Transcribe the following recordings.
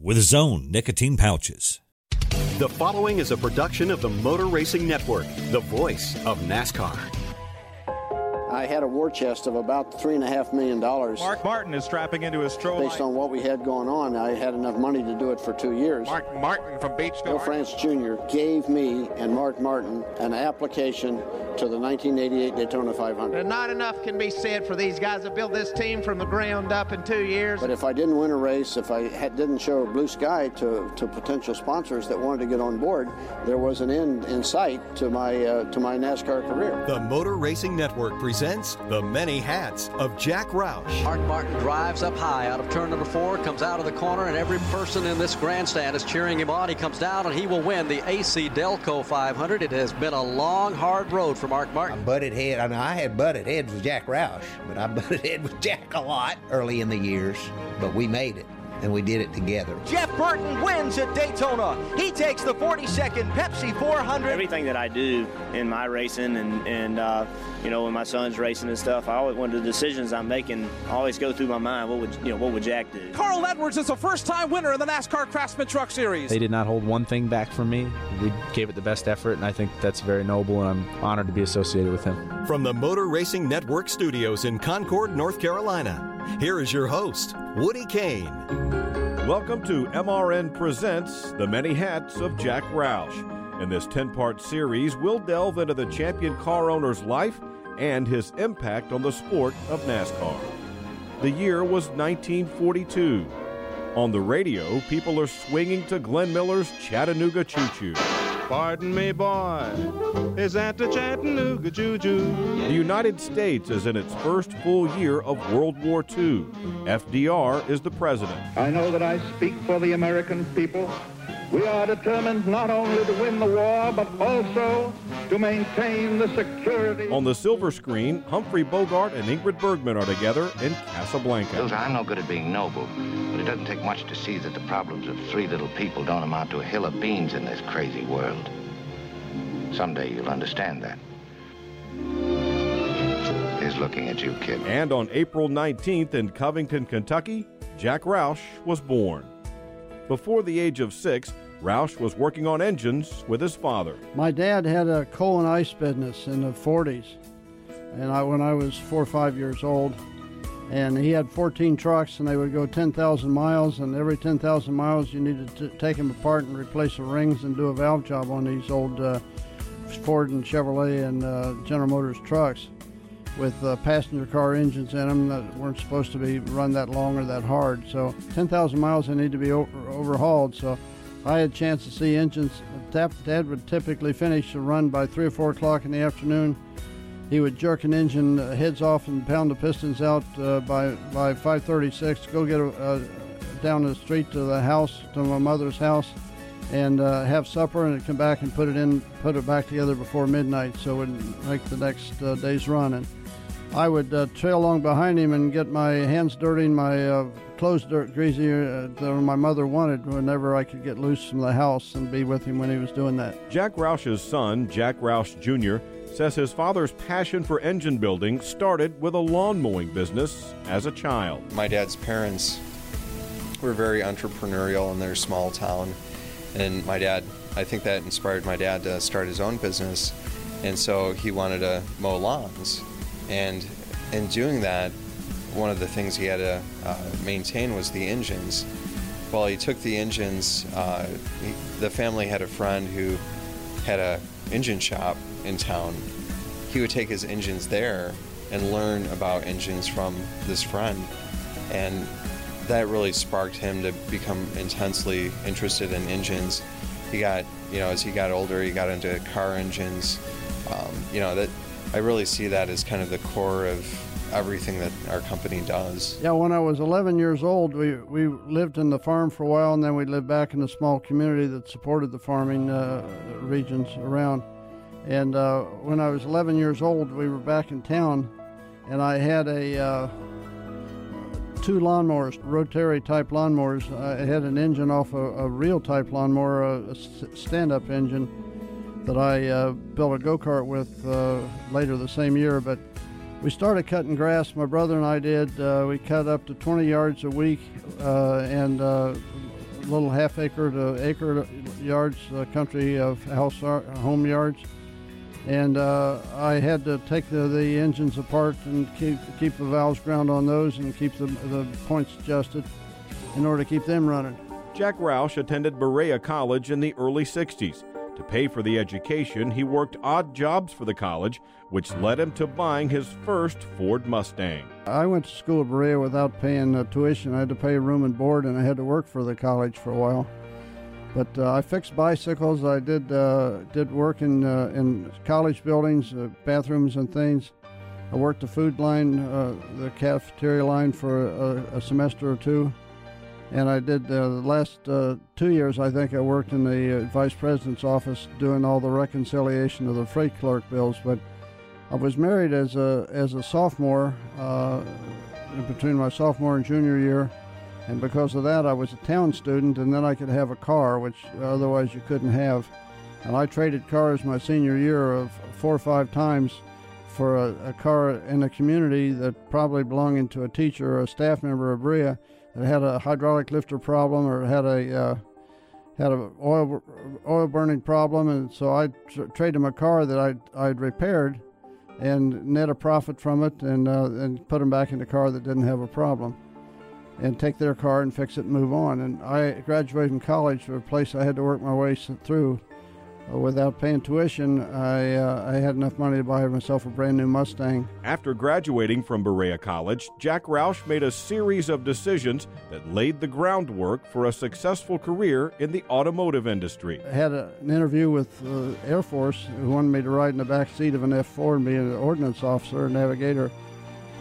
with his own nicotine pouches. The following is a production of the Motor Racing Network, the voice of NASCAR. I had a war chest of about three and a half million dollars. Mark Martin is strapping into his stroll. Based on what we had going on, I had enough money to do it for two years. Mark Martin from Batesville. Bill France Jr. gave me and Mark Martin an application to the 1988 Daytona 500. And not enough can be said for these guys that built this team from the ground up in two years. But if I didn't win a race, if I had, didn't show a blue sky to, to potential sponsors that wanted to get on board, there was an end in sight to my uh, to my NASCAR career. The Motor Racing Network presents the many hats of Jack Roush. Mark Martin drives up high out of turn number four, comes out of the corner, and every person in this grandstand is cheering him on. He comes down and he will win the AC Delco 500. It has been a long, hard road for Mark Martin. I butted head. I mean, I had butted heads with Jack Roush, but I butted head with Jack a lot early in the years. But we made it and we did it together. Jeff Burton wins at Daytona. He takes the 42nd Pepsi 400. Everything that I do in my racing and, and uh, you know, when my son's racing and stuff, I always, one of the decisions I'm making always go through my mind, what would, you know, what would Jack do? Carl Edwards is a first-time winner in the NASCAR Craftsman Truck Series. They did not hold one thing back from me. We gave it the best effort, and I think that's very noble, and I'm honored to be associated with him. From the Motor Racing Network studios in Concord, North Carolina, here is your host, Woody Cain. Welcome to MRN Presents The Many Hats of Jack Roush. In this 10 part series, we'll delve into the champion car owner's life and his impact on the sport of NASCAR. The year was 1942. On the radio, people are swinging to Glenn Miller's Chattanooga Choo Choo. Pardon me, boy. Is that the Chattanooga Choo Choo? The United States is in its first full year of World War II. FDR is the president. I know that I speak for the American people. We are determined not only to win the war, but also to maintain the security. On the silver screen, Humphrey Bogart and Ingrid Bergman are together in Casablanca. Those I'm no good at being noble, but it doesn't take much to see that the problems of three little people don't amount to a hill of beans in this crazy world. Someday you'll understand that. He's looking at you, kid. And on April 19th in Covington, Kentucky, Jack Roush was born. Before the age of six, Roush was working on engines with his father. My dad had a coal and ice business in the 40s, and I, when I was four or five years old, and he had 14 trucks, and they would go 10,000 miles, and every 10,000 miles you needed to take them apart and replace the rings and do a valve job on these old uh, Ford and Chevrolet and uh, General Motors trucks with uh, passenger car engines in them that weren't supposed to be run that long or that hard. So 10,000 miles they need to be over, overhauled. So I had a chance to see engines. Dad would typically finish the run by 3 or 4 o'clock in the afternoon. He would jerk an engine heads off and pound the pistons out uh, by, by 5.36, go get a, uh, down the street to the house, to my mother's house, and uh, have supper and come back and put it in, put it back together before midnight so it would make the next uh, day's run. And I would uh, trail along behind him and get my hands dirty and my uh, clothes dirt greasy uh, that my mother wanted whenever I could get loose from the house and be with him when he was doing that. Jack Roush's son, Jack Roush Jr., says his father's passion for engine building started with a lawn mowing business as a child. My dad's parents were very entrepreneurial in their small town, and my dad, I think that inspired my dad to start his own business, and so he wanted to mow lawns. And in doing that, one of the things he had to uh, maintain was the engines. Well, he took the engines. Uh, he, the family had a friend who had a engine shop in town. He would take his engines there and learn about engines from this friend, and that really sparked him to become intensely interested in engines. He got, you know, as he got older, he got into car engines. Um, you know that I really see that as kind of the core of everything that our company does. Yeah, when I was 11 years old, we, we lived in the farm for a while, and then we lived back in a small community that supported the farming uh, regions around. And uh, when I was 11 years old, we were back in town, and I had a uh, two lawnmowers, rotary type lawnmowers. I had an engine off a, a reel type lawnmower, a, a stand-up engine that I uh, built a go-kart with uh, later the same year. But we started cutting grass. My brother and I did. Uh, we cut up to 20 yards a week uh, and uh, little half acre to acre yards, uh, country of house home yards. And I had to take the, the engines apart and keep keep the valves ground on those and keep the, the points adjusted in order to keep them running. Jack Roush attended Berea College in the early 60s. To pay for the education, he worked odd jobs for the college, which led him to buying his first Ford Mustang. I went to school at Berea without paying uh, tuition. I had to pay room and board, and I had to work for the college for a while. But uh, I fixed bicycles. I did uh, did work in uh, in college buildings, uh, bathrooms and things. I worked the food line, uh, the cafeteria line for a, a semester or two and I did uh, the last uh, two years. I think I worked in the uh, vice president's office doing all the reconciliation of the freight clerk bills. But I was married as a as a sophomore uh, between my sophomore and junior year, and because of that, I was a town student, and then I could have a car, which otherwise you couldn't have. And I traded cars my senior year of four or five times for a, a car in a community that probably belonged to a teacher or a staff member of Berea that had a hydraulic lifter problem or had a uh, had a oil oil burning problem, and so I tr- traded him a car that I'd, I'd repaired, and net a profit from it, and uh, and put them back in the car that didn't have a problem, and take their car and fix it and move on. And I graduated from college to a place I had to work my way through without paying tuition, I, uh, I had enough money to buy myself a brand new Mustang. After graduating from Berea College, Jack Roush made a series of decisions that laid the groundwork for a successful career in the automotive industry. I had a, an interview with the uh, Air Force who wanted me to ride in the back seat of an F4 and be an ordnance officer, a navigator,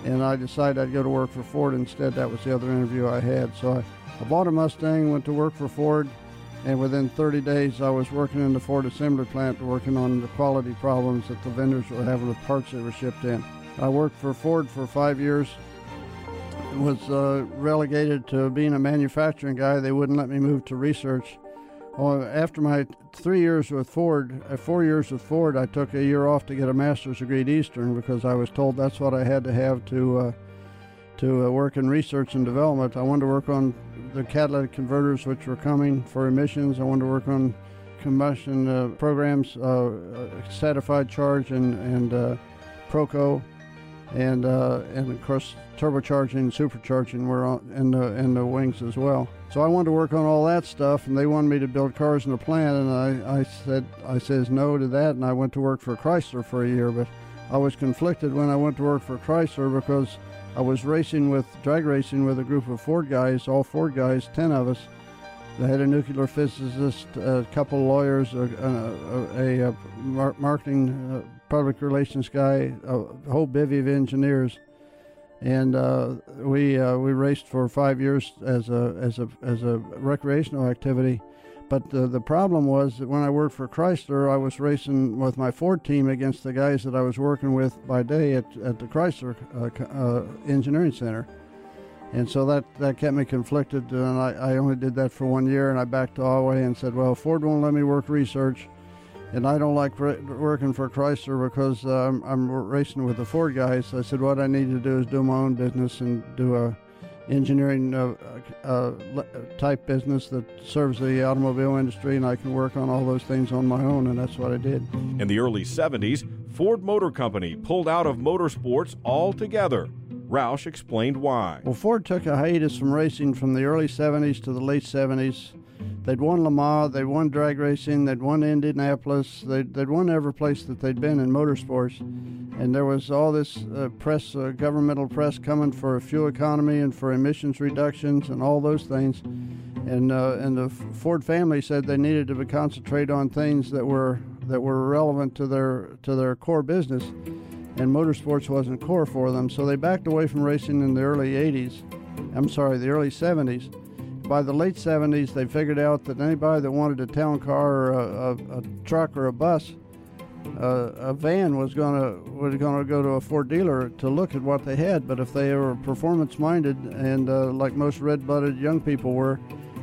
and I decided I'd go to work for Ford instead. That was the other interview I had. So I, I bought a Mustang, went to work for Ford and within 30 days I was working in the Ford assembly plant working on the quality problems that the vendors were having with parts that were shipped in. I worked for Ford for five years, was uh, relegated to being a manufacturing guy. They wouldn't let me move to research. Well, after my three years with Ford, uh, four years with Ford, I took a year off to get a master's degree at Eastern because I was told that's what I had to have to uh, to uh, work in research and development. I wanted to work on the catalytic converters which were coming for emissions. I wanted to work on combustion uh, programs, uh, uh stratified charge and, and uh, Proco, and uh, and of course turbocharging supercharging were on, in the in the wings as well. So I wanted to work on all that stuff, and they wanted me to build cars in the plant, and I, I said I says no to that, and I went to work for Chrysler for a year, but I was conflicted when I went to work for Chrysler because I was racing with drag racing with a group of Ford guys, all Ford guys, ten of us. They had a nuclear physicist, a couple lawyers, a, a, a, a marketing, uh, public relations guy, a whole bevy of engineers, and uh, we uh, we raced for five years as a as a as a recreational activity. But uh, the problem was that when I worked for Chrysler, I was racing with my Ford team against the guys that I was working with by day at, at the Chrysler uh, uh, Engineering Center. And so that, that kept me conflicted, and I, I only did that for one year, and I backed away and said, well, Ford won't let me work research, and I don't like re- working for Chrysler because uh, I'm, I'm racing with the Ford guys. I said, what I need to do is do my own business and do a engineering uh, uh, type business that serves the automobile industry, and I can work on all those things on my own, and that's what I did. In the early 70s, Ford Motor Company pulled out of motorsports altogether. Roush explained why. Well, Ford took a hiatus from racing from the early 70s to the late 70s. They'd won Le Mans, they'd won drag racing, they'd won Indianapolis, they'd, they'd won every place that they'd been in motorsports. And there was all this uh, press, uh, governmental press coming for fuel economy and for emissions reductions and all those things. And, uh, and the Ford family said they needed to concentrate on things that were, that were relevant to their, to their core business and motorsports wasn't core for them. So they backed away from racing in the early 80s. I'm sorry, the early 70s. By the late 70s, they figured out that anybody that wanted a town car or a, a, a truck or a bus, uh, a van was gonna was gonna go to a Ford dealer to look at what they had. But if they were performance minded and uh, like most red-blooded young people were,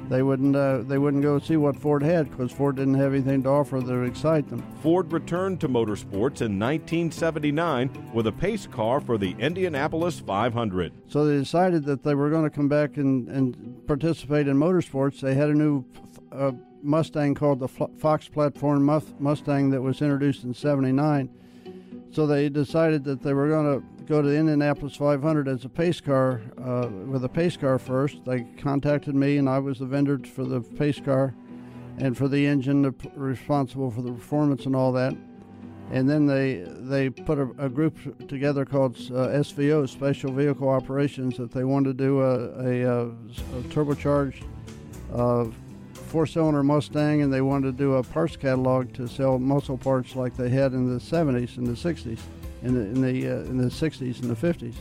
they wouldn't uh, they wouldn't go see what Ford had because Ford didn't have anything to offer that would excite them. Ford returned to motorsports in 1979 with a pace car for the Indianapolis 500. So they decided that they were going to come back and, and participate in motorsports. They had a new uh, Mustang called the Fox Platform Mustang that was introduced in '79. So they decided that they were going to go to the Indianapolis 500 as a pace car uh, with a pace car first. They contacted me, and I was the vendor for the pace car and for the engine, responsible for the performance and all that. And then they they put a, a group together called uh, SVO, Special Vehicle Operations, that they wanted to do a, a, a turbocharged uh, four-cylinder Mustang, and they wanted to do a parts catalog to sell muscle parts like they had in the 70s and the 60s in the in the uh, in the 60s and the 50s.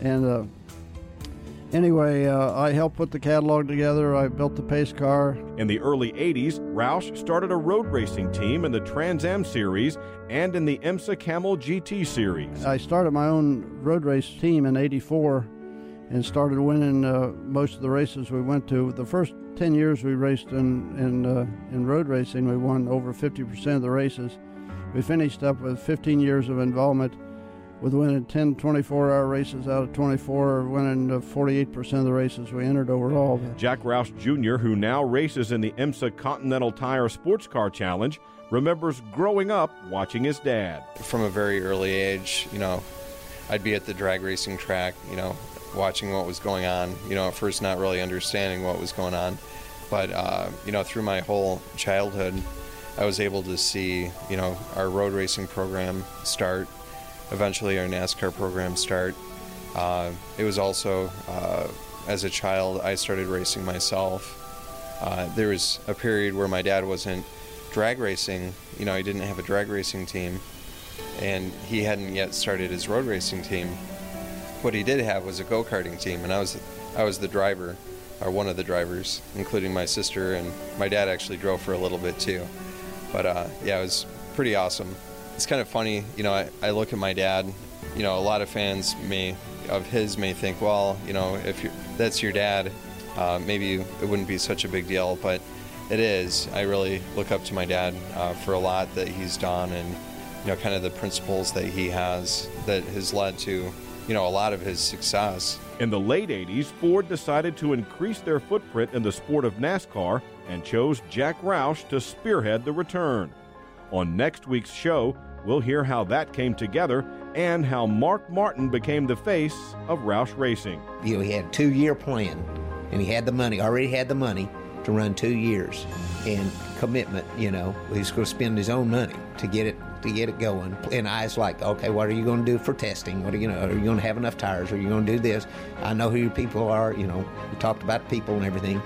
And uh, anyway, uh, I helped put the catalog together. I built the pace car. In the early 80s, Roush started a road racing team in the Trans Am series and in the IMSA Camel GT series. I started my own road race team in 84 and started winning uh, most of the races we went to. The first 10 years we raced in in, uh, in road racing, we won over 50% of the races. We finished up with 15 years of involvement with winning 10 24 hour races out of 24, winning 48% of the races we entered overall. Jack Roush Jr., who now races in the IMSA Continental Tire Sports Car Challenge, remembers growing up watching his dad. From a very early age, you know, I'd be at the drag racing track, you know, watching what was going on, you know, at first not really understanding what was going on. But, uh, you know, through my whole childhood, I was able to see, you know, our road racing program start, eventually our NASCAR program start. Uh, it was also, uh, as a child, I started racing myself. Uh, there was a period where my dad wasn't drag racing, you know, he didn't have a drag racing team, and he hadn't yet started his road racing team. What he did have was a go karting team, and I was, I was the driver, or one of the drivers, including my sister, and my dad actually drove for a little bit too. But uh, yeah, it was pretty awesome. It's kind of funny, you know. I, I look at my dad. You know, a lot of fans may of his may think, well, you know, if that's your dad, uh, maybe it wouldn't be such a big deal, but it is. I really look up to my dad uh, for a lot that he's done, and you know, kind of the principles that he has that has led to, you know, a lot of his success. In the late 80s, Ford decided to increase their footprint in the sport of NASCAR and chose Jack Roush to spearhead the return. On next week's show, we'll hear how that came together and how Mark Martin became the face of Roush Racing. You know, he had a two year plan, and he had the money, already had the money to run two years, and commitment. You know, he's going to spend his own money to get it to get it going. And I was like, okay, what are you going to do for testing? What are you going to? Are you going to have enough tires? Are you going to do this? I know who your people are. You know, we talked about people and everything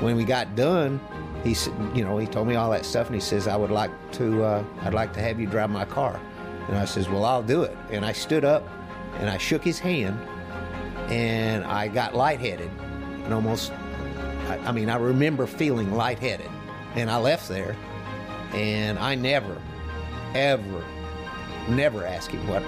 when we got done, he said, you know, he told me all that stuff, and he says, I would like to, uh, I'd like to have you drive my car. And I says, well, I'll do it. And I stood up, and I shook his hand, and I got lightheaded, and almost, I, I mean, I remember feeling lightheaded, and I left there, and I never, ever, never asked him what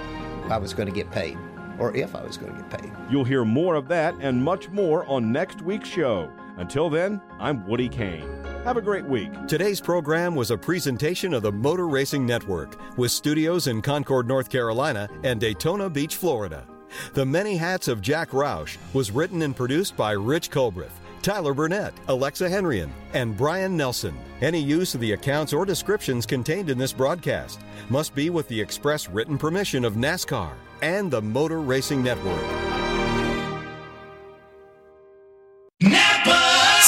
I was going to get paid or if I was going to get paid. You'll hear more of that and much more on next week's show. Until then, I'm Woody Cain. Have a great week. Today's program was a presentation of the Motor Racing Network with studios in Concord, North Carolina and Daytona Beach, Florida. The Many Hats of Jack Roush was written and produced by Rich Colbreth, Tyler Burnett, Alexa Henrian, and Brian Nelson. Any use of the accounts or descriptions contained in this broadcast must be with the express written permission of NASCAR and the Motor Racing Network.